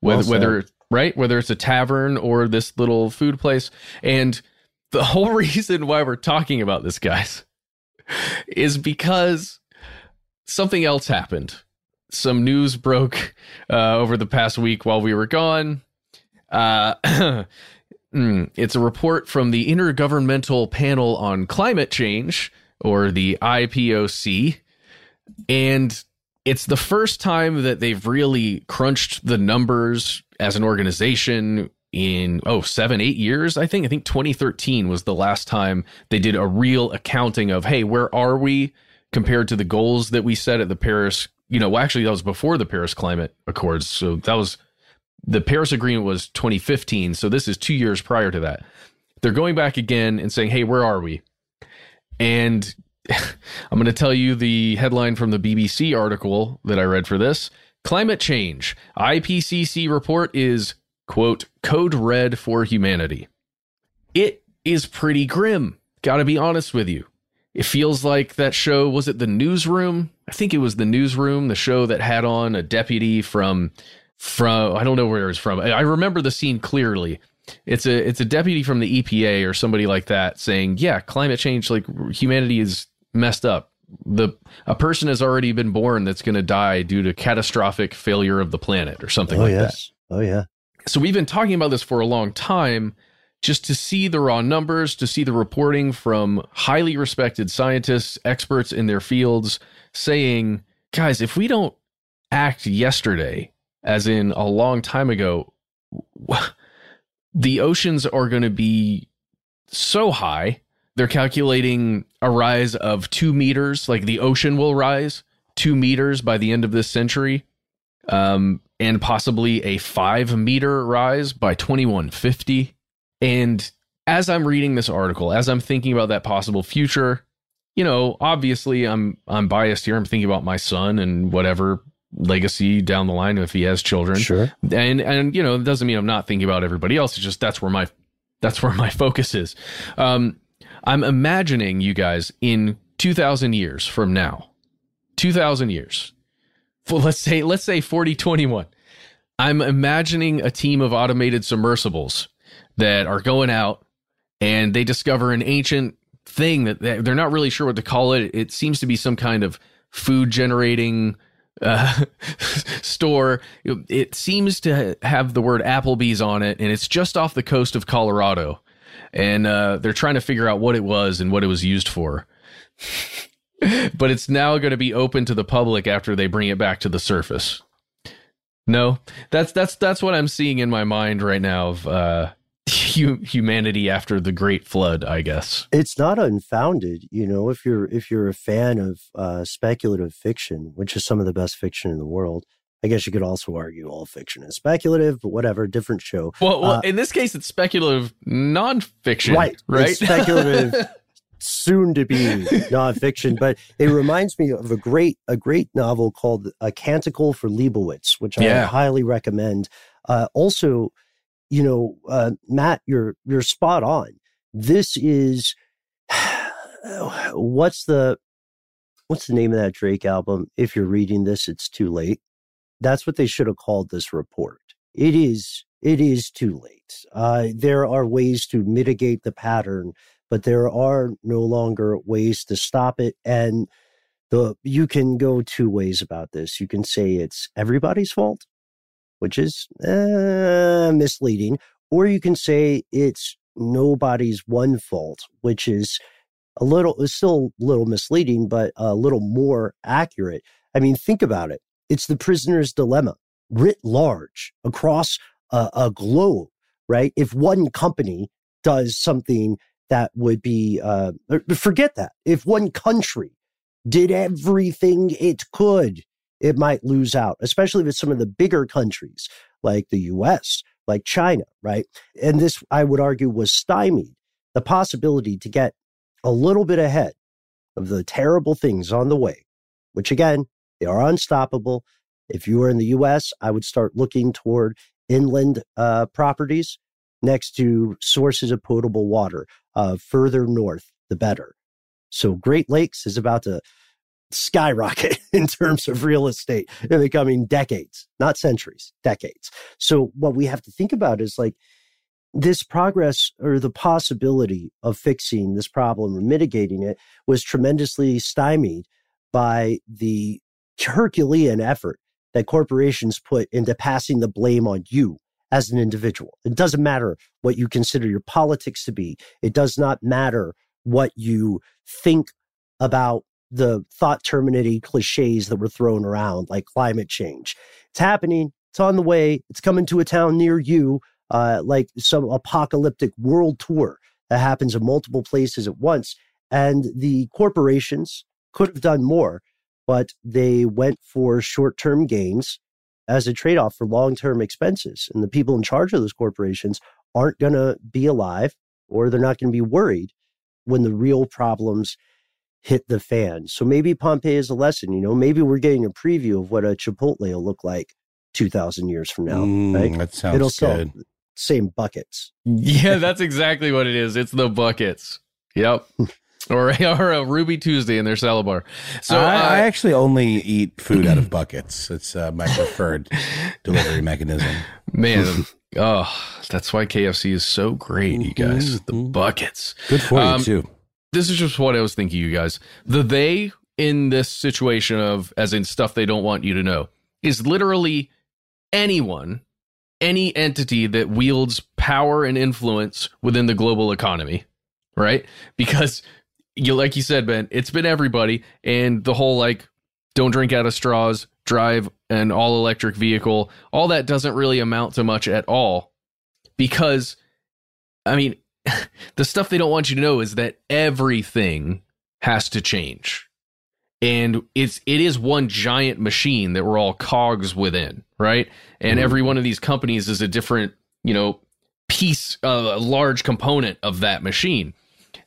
Whether, said. whether right, whether it's a tavern or this little food place. And the whole reason why we're talking about this, guys, is because something else happened. Some news broke uh, over the past week while we were gone. Uh, mm, it's a report from the Intergovernmental Panel on Climate Change, or the IPCC. And it's the first time that they've really crunched the numbers as an organization in oh seven eight years i think. I think 2013 was the last time they did a real accounting of hey where are we compared to the goals that we set at the paris you know well, actually that was before the paris climate accords. So that was the paris agreement was 2015 so this is two years prior to that. They're going back again and saying hey where are we and i'm going to tell you the headline from the bbc article that i read for this. Climate change. Ipcc report is quote code red for humanity. It is pretty grim gotta be honest with you. It feels like that show was it the newsroom? I think it was the newsroom the show that had on a deputy from from i don't know where it was from. I remember the scene clearly it's a it's a deputy from the epa or somebody like that saying yeah climate change like humanity is messed up the a person has already been born that's going to die due to catastrophic failure of the planet or something oh like that. Oh yeah. so we've been talking about this for a long time just to see the raw numbers to see the reporting from highly respected scientists experts in their fields saying guys if we don't act yesterday as in a long time ago the oceans are going to be so high they're calculating a rise of two meters like the ocean will rise two meters by the end of this century um, and possibly a five meter rise by 2150. And as I'm reading this article, as I'm thinking about that possible future, you know, obviously I'm I'm biased here. I'm thinking about my son and whatever legacy down the line if he has children. Sure. And and you know, it doesn't mean I'm not thinking about everybody else. It's just that's where my that's where my focus is. Um, I'm imagining you guys in 2,000 years from now, 2,000 years. Well, let's say let's say 4021. I'm imagining a team of automated submersibles that are going out and they discover an ancient thing that that they're not really sure what to call it. It seems to be some kind of food generating uh, store. It seems to have the word Applebee's on it, and it's just off the coast of Colorado. And uh, they're trying to figure out what it was and what it was used for. but it's now going to be open to the public after they bring it back to the surface. No, that's that's that's what I'm seeing in my mind right now of uh, hu- humanity after the Great Flood. I guess it's not unfounded you know if you're if you're a fan of uh, speculative fiction which is some of the best fiction in the world i guess you could also argue all fiction is speculative but whatever different show Well, well Uh, in this case, it's speculative nonfiction, right Right? it's speculative soon to be nonfiction but it reminds me of a great a great novel called a canticle for leibowitz which i Yeah. highly recommend uh, also you know uh, matt you're you're spot on. This is what's the what's the name of that drake album? If you're reading this it's too late. That's what they should have called this report. It is it is too late. Uh, there are ways to mitigate the pattern but there are no longer ways to stop it. And the you can go two ways about this. You can say it's everybody's fault, which is uh, misleading, or you can say it's nobody's one fault, which is a little is still a little misleading, but a little more accurate. I mean, think about it. It's the prisoner's dilemma writ large across a, a globe, right? If one company does something that would be uh, forget that if one country did everything it could, it might lose out, especially with some of the bigger countries like the US, like China, right? And this, I would argue, was stymied. The possibility to get a little bit ahead of the terrible things on the way, which again, they are unstoppable. If you were in the US, I would start looking toward inland uh, properties next to sources of potable water. Uh, further north, the better. So Great Lakes is about to skyrocket in terms of real estate in the coming decades, not centuries, decades. So what we have to think about is like this progress or the possibility of fixing this problem or mitigating it was tremendously stymied by the Herculean effort that corporations put into passing the blame on you as an individual. It doesn't matter what you consider your politics to be. It does not matter what you think about the thought terminating cliches that were thrown around, like climate change. It's happening. It's on the way. It's coming to a town near you, uh, like some apocalyptic world tour that happens in multiple places at once. And the corporations could have done more, but they went for short term gains as a trade off for long term expenses. And the people in charge of those corporations aren't going to be alive or they're not going to be worried when the real problems hit the fan. So maybe Pompeii is a lesson. You know, maybe we're getting a preview of what a Chipotle will look like 2,000 years from now. Mm, right? That sounds It'll good. sell same buckets. Yeah, that's exactly what it is. It's the buckets. Yep. or, or a Ruby Tuesday in their salad bar. So I, uh, I actually only eat food out of buckets. It's uh, my preferred delivery mechanism. Man, oh, that's why KFC is so great, you guys. The buckets. Good for Um, you too. This is just what I was thinking, you guys. The they in this situation of, as in stuff they don't want you to know, is literally anyone, any entity that wields power and influence within the global economy, right? Because you, like you said, Ben, it's been everybody, and the whole like, don't drink out of straws, drive an all electric vehicle, all that doesn't really amount to much at all. Because, I mean, the stuff they don't want you to know is that everything has to change. And it's it is one giant machine that we're all cogs within, right? And every one of these companies is a different, you know, piece, uh, a large component of that machine.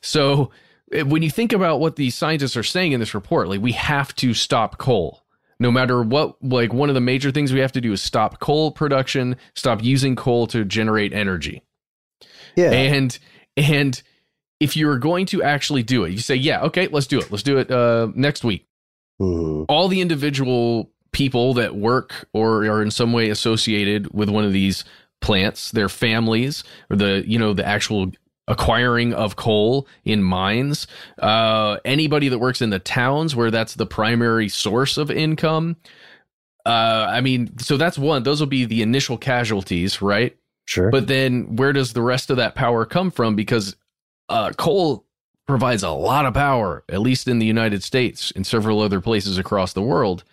So eh, when you think about what these scientists are saying in this report, like we have to stop coal. No matter what, like one of the major things we have to do is stop coal production, stop using coal to generate energy. Yeah. And and if you're going to actually do it, you say, yeah, okay, let's do it. Let's do it uh, next week. Mhm. All the individual people that work or are in some way associated with one of these plants, their families, or the you know the actual acquiring of coal in mines, uh, anybody that works in the towns where that's the primary source of income. Uh, I mean, so that's one. Those will be the initial casualties, right? Sure. But then where does the rest of that power come from? Because uh, coal provides a lot of power, at least in the United States and several other places across the world.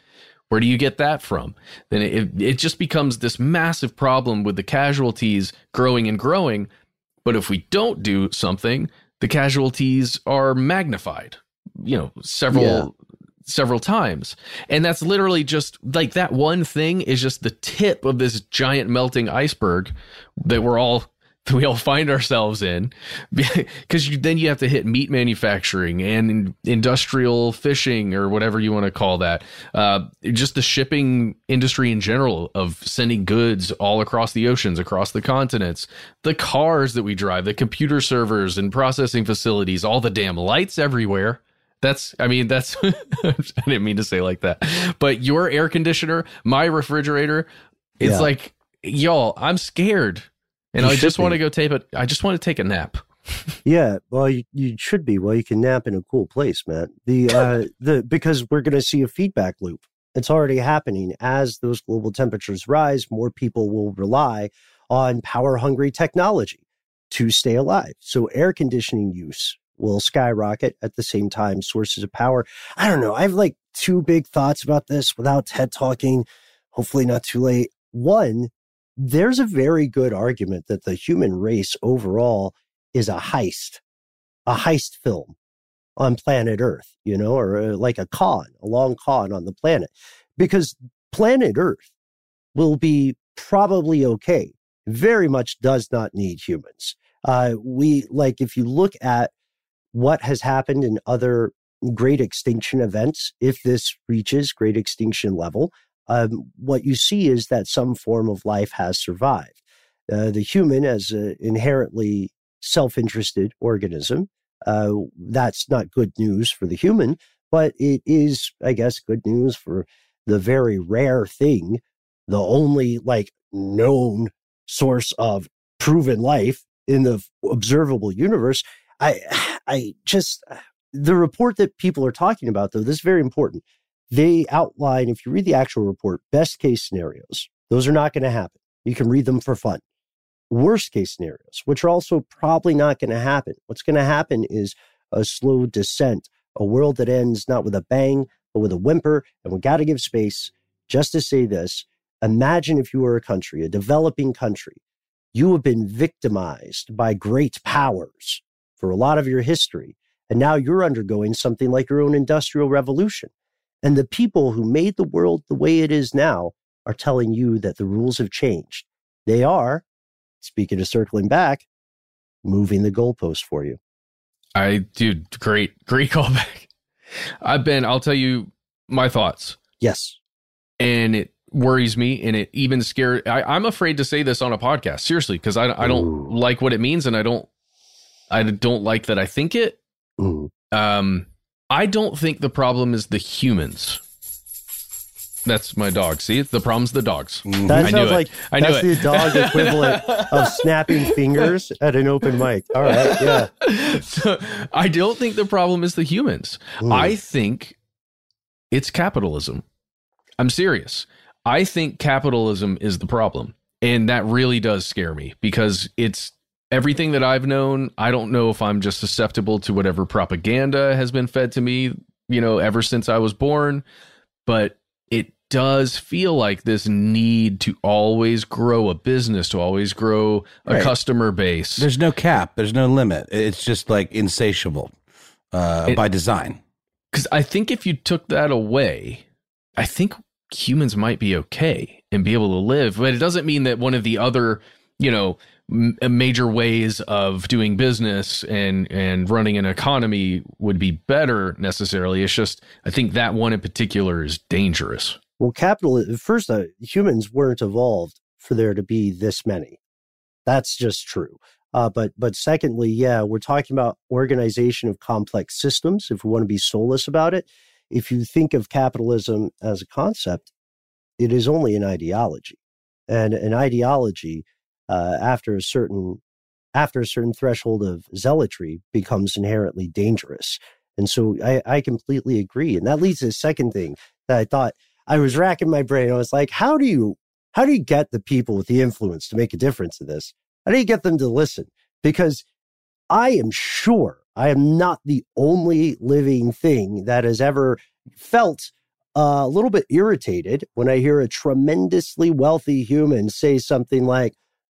Where do you get that from? Then it, it just becomes this massive problem with the casualties growing and growing. But if we don't do something, the casualties are magnified, you know, several. Several times. And that's literally just like that one thing is just the tip of this giant melting iceberg that we're all that we all find ourselves in. Because then you have to hit meat manufacturing and industrial fishing or whatever you want to call that. Uh, just the shipping industry in general of sending goods all across the oceans across the continents. The cars that we drive the computer servers and processing facilities all the damn lights everywhere that's, I mean, that's, I didn't mean to say like that, but your air conditioner, my refrigerator, it's Yeah. like, y'all, I'm scared. And You I just want to go take a, I just want to take a nap. yeah, well, you, you should be. Well, you can nap in a cool place, man. The uh, the because we're going to see a feedback loop. It's already happening as those global temperatures rise. More people will rely on power hungry technology to stay alive. So air conditioning use will skyrocket at the same time. Sources of power. I don't know. I have like two big thoughts about this without TED talking. Hopefully, not too late. One, there's a very good argument that the human race overall is a heist, a heist film on planet Earth, you know, or uh, like a con, a long con on the planet, because planet Earth will be probably okay. Very much does not need humans. Uh, we like if you look at what has happened in other great extinction events, if this reaches great extinction level, um, what you see is that some form of life has survived. Uh, the human, as an inherently self interested organism, uh, that's not good news for the human, but it is, I guess, good news for the very rare thing, the only like known source of proven life in the observable universe. I, I just, uh, the report that people are talking about, though, this is very important they outline, if you read the actual report, best case scenarios. Those are not going to happen. You can read them for fun. Worst case scenarios, which are also probably not going to happen. What's going to happen is a slow descent, a world that ends not with a bang, but with a whimper. And we got to give space just to say this. Imagine if you were a country, a developing country, you have been victimized by great powers for a lot of your history. And now you're undergoing something like your own industrial revolution. And the people who made the world the way it is now are telling you that the rules have changed. They are, speaking of circling back, moving the goalpost for you. I, dude, great, great callback. I've been, I'll tell you my thoughts. Yes. And it worries me and it even scares, I, am afraid to say this on a podcast, seriously, because I, I don't Ooh. like what it means and I don't, I don't like that I think it. Ooh. Um, I don't think the problem is the humans. That's my dog. See, the problem's the dogs. Mm-hmm. That I sounds like I that's the dog equivalent of snapping fingers at an open mic. All right, yeah. So, I don't think the problem is the humans. Mm. I think it's capitalism. I'm serious. I think capitalism is the problem. And that really does scare me because it's everything that I've known, I don't know if I'm just susceptible to whatever propaganda has been fed to me, you know, ever since I was born, but it does feel like this need to always grow a business, to always grow a right. customer base. There's no cap, there's no limit. It's just like insatiable uh, it, by design. Because I think if you took that away, I think humans might be okay and be able to live. But it doesn't mean that one of the other, you know, major ways of doing business and and running an economy would be better necessarily. It's just i think that one in particular is dangerous. Well capital first uh, humans weren't evolved for there to be this many. That's just true. Uh, but but secondly yeah we're talking about organization of complex systems if we want to be soulless about it. If you think of capitalism as a concept it is only an ideology. And an ideology uh, after a certain after a certain threshold of zealotry becomes inherently dangerous. And so I, I completely agree. And that leads to the second thing that I thought I was racking my brain. I was like, how do you how do you get the people with the influence to make a difference in this? How do you get them to listen? Because I am sure I am not the only living thing that has ever felt a little bit irritated when I hear a tremendously wealthy human say something like,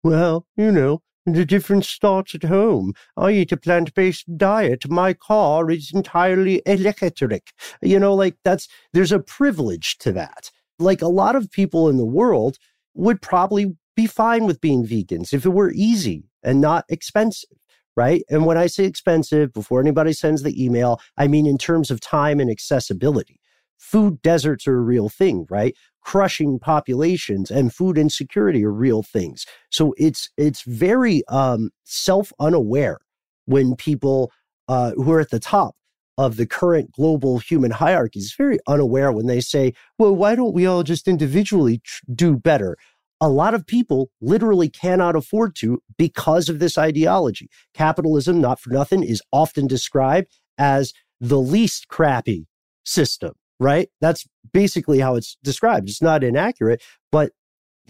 well, you know, the difference starts at home. I eat a plant based diet. My car is entirely electric. You know, like that's, there's a privilege to that. Like a lot of people in the world would probably be fine with being vegans if it were easy and not expensive. Right. And when I say expensive, before anybody sends the email, I mean in terms of time and accessibility. Food deserts are a real thing, right? Crushing populations and food insecurity are real things. So it's it's very um, self unaware when people uh, who are at the top of the current global human hierarchy is very unaware when they say, "Well, why don't we all just individually tr- do better?" a lot of people literally cannot afford to because of this ideology. Capitalism, not for nothing, is often described as the least crappy system, right? That's basically how it's described. It's not inaccurate, but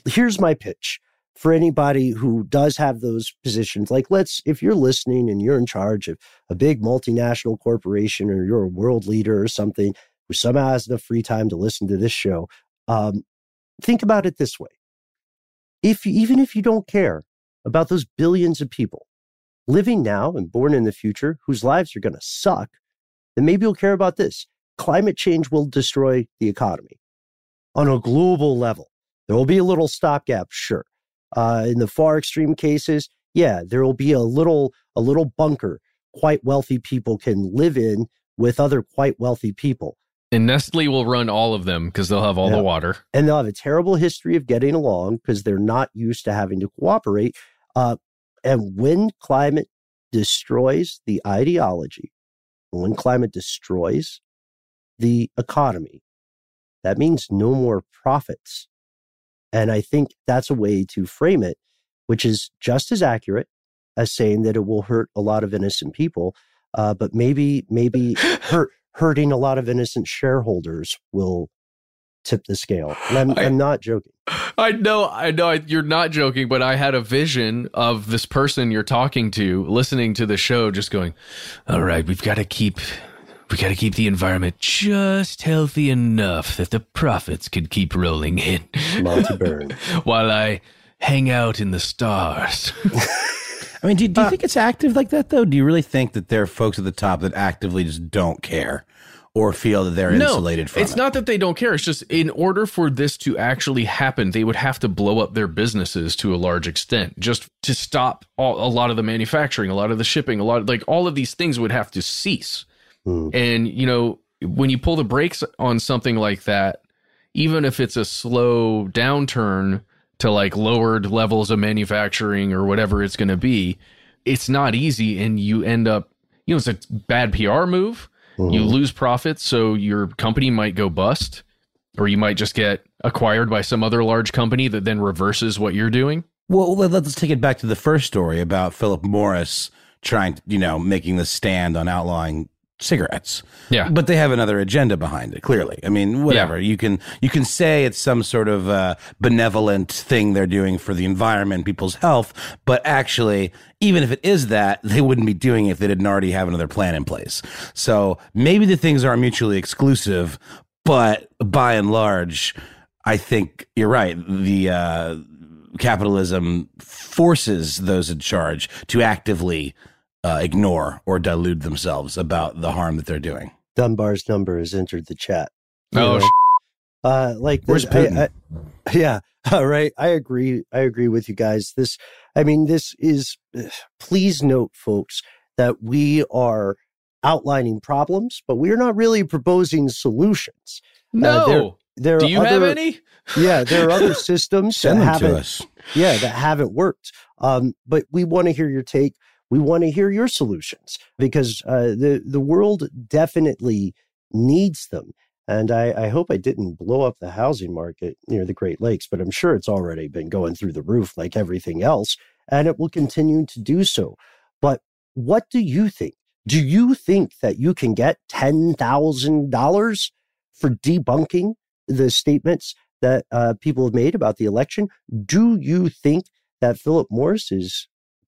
here's my pitch for anybody who does have those positions. Like, let's, if you're listening and you're in charge of a big multinational corporation or you're a world leader or something who somehow has enough free time to listen to this show, um, think about it this way. If even if you don't care about those billions of people living now and born in the future whose lives are going to suck, then maybe you'll care about this. Climate change will destroy the economy on a global level. There will be a little stopgap, sure. Uh, in the far extreme cases, yeah, there will be a little a little bunker quite wealthy people can live in with other quite wealthy people. And Nestle will run all of them because they'll have all yeah. the water. And they'll have a terrible history of getting along because they're not used to having to cooperate. Uh, and when climate destroys the ideology, when climate destroys the economy, that means no more profits and I think that's a way to frame it, which is just as accurate as saying that it will hurt a lot of innocent people, uh, but maybe maybe hurt hurting a lot of innocent shareholders will tip the scale. I'm, I, am not joking. I know, I know you're not joking, but I had a vision of this person you're talking to listening to the show, just going, "All right, we've got to keep we gotta keep the environment just healthy enough that the profits can keep rolling in. Monty Byrne. While I hang out in the stars. I mean, do, do you uh, think it's active like that, though? Do you really think that there are folks at the top that actively just don't care? or feel that they're no, insulated from it's it. not that they don't care. It's just in order for this to actually happen, they would have to blow up their businesses to a large extent just to stop all, a lot of the manufacturing, a lot of the shipping, a lot of, like all of these things would have to cease. Mm. And, you know, when you pull the brakes on something like that, even if it's a slow downturn to like lowered levels of manufacturing or whatever it's going to be, it's not easy. And you end up, you know, it's a bad PR move. Mm-hmm. You lose profits. So your company might go bust, or you might just get acquired by some other large company that then reverses what you're doing. Well, let's take it back to the first story about Philip Morris trying, you know, making the stand on outlawing cigarettes. Yeah. But they have another agenda behind it, clearly. I mean, whatever. Yeah. You can you can say it's some sort of uh, benevolent thing they're doing for the environment, people's health, but actually, even if it is that, they wouldn't be doing it if they didn't already have another plan in place. So maybe the things aren't mutually exclusive, but by and large, I think you're right. The uh, capitalism forces those in charge to actively uh, ignore or delude themselves about the harm that they're doing. Dunbar's number has entered the chat. Oh, sh- uh, like where's Putin? I, I, yeah, all right. I agree. I agree with you guys. This, I mean, this is. Please note, folks, that we are outlining problems, but we are not really proposing solutions. No. Uh, there, there Do you other, have any? yeah, there are other systems Send that haven't. Yeah, that haven't worked. Um, but we want to hear your take. We want to hear your solutions because uh, the the world definitely needs them. And I, I, hope I didn't blow up the housing market near the Great Lakes, but I'm sure it's already been going through the roof like everything else, and it will continue to do so. But what do you think? Do you think that you can get $10,000 for debunking the statements that uh, people have made about the election? Do you think that Philip Morris is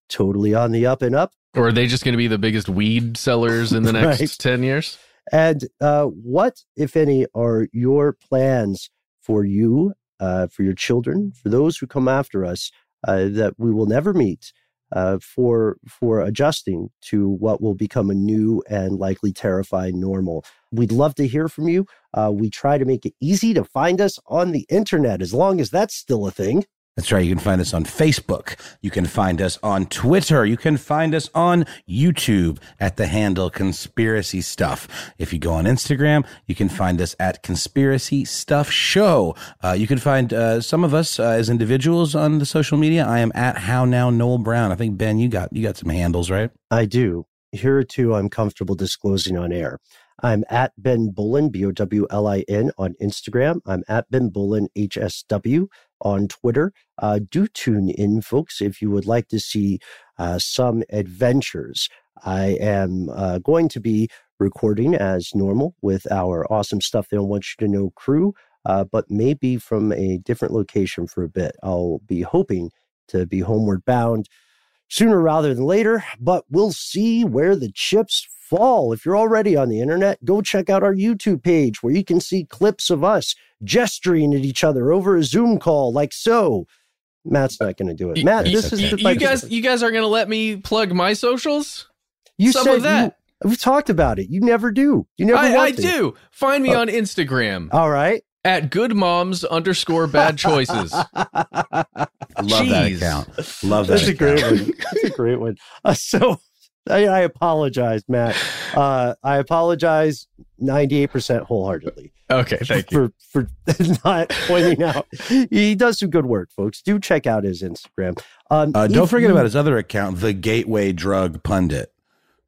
totally on the up and up. Or are they just going to be the biggest weed sellers in the next right. 10 years? And uh, what, if any, are your plans for you, uh, for your children, for those who come after us uh, that we will never meet, uh, for for adjusting to what will become a new and likely terrifying normal? We'd love to hear from you. Uh, we try to make it easy to find us on the internet, as long as that's still a thing. That's right. You can find us on Facebook. You can find us on Twitter. You can find us on YouTube at the handle Conspiracy Stuff. If you go on Instagram, you can find us at Conspiracy Stuff Show. Uh, you can find uh, some of us uh, as individuals on the social media. I am at How Now Noel Brown. I think Ben, you got you got some handles, right? I do. Here are two I'm comfortable disclosing on air. I'm at Ben Bowlin, B O W L I N, on Instagram. I'm at Ben Bowlin HSW. On Twitter. Uh, do tune in, folks, if you would like to see uh, some adventures. I am uh, going to be recording as normal with our awesome stuff they don't want you to know crew, uh, but maybe from a different location for a bit. I'll be hoping to be homeward bound sooner rather than later, but we'll see where the chips fall. If you're already on the internet, go check out our YouTube page where you can see clips of us gesturing at each other over a Zoom call, like so. Matt's not going to do it. Matt, this is you, the, you guys. You guys are going to let me plug my socials. You Some said of that. You, we've talked about it. You never do. You never. I, I do. Find me Oh. on Instagram All right. at good moms underscore bad choices. I love that account. Love that That's a great one. That's a great one. Uh, so I, I apologize, Matt. Uh, I apologize 98% wholeheartedly Okay, thank you. for, for not pointing out. He does some good work, folks. Do check out his Instagram. Um, Uh, don't forget you- about his other account, the Gateway Drug Pundit.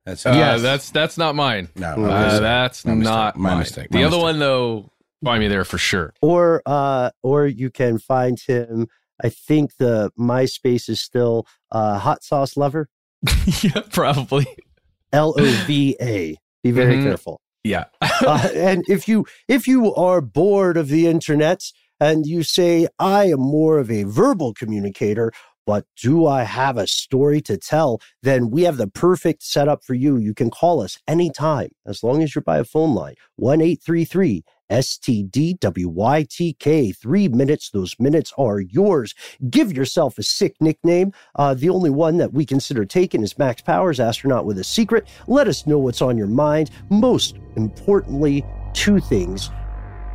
That's Uh, Yes. that's that's not mine. no, Uh, Uh, that's My mistake. not My mine. mistake. The My other mistake. one though, find me there for sure. Or, uh, or you can find him. I think the MySpace is still uh, Hot Sauce Lover, yeah, probably. L O V A. Be very Mhm. careful. Yeah. uh, and if you if you are bored of the internet and you say i am more of a verbal communicator but do i have a story to tell then we have the perfect setup for you you can call us anytime as long as you're by a phone line 1833 STDWYTK. Three minutes. Those minutes are yours. Give yourself a sick nickname. Uh, the only one that we consider taken is Max Powers, astronaut with a secret. Let us know what's on your mind. Most importantly, two things.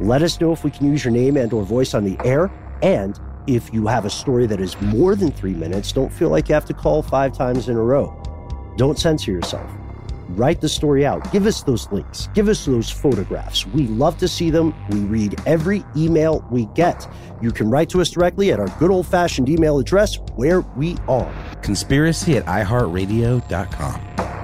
Let us know if we can use your name and or voice on the air. And if you have a story that is more than three minutes, don't feel like you have to call five times in a row. Don't censor yourself. Write the story out. Give us those links. Give us those photographs. We love to see them. We read every email we get. You can write to us directly at our good old fashioned email address where we are. Conspiracy at iHeartRadio.com.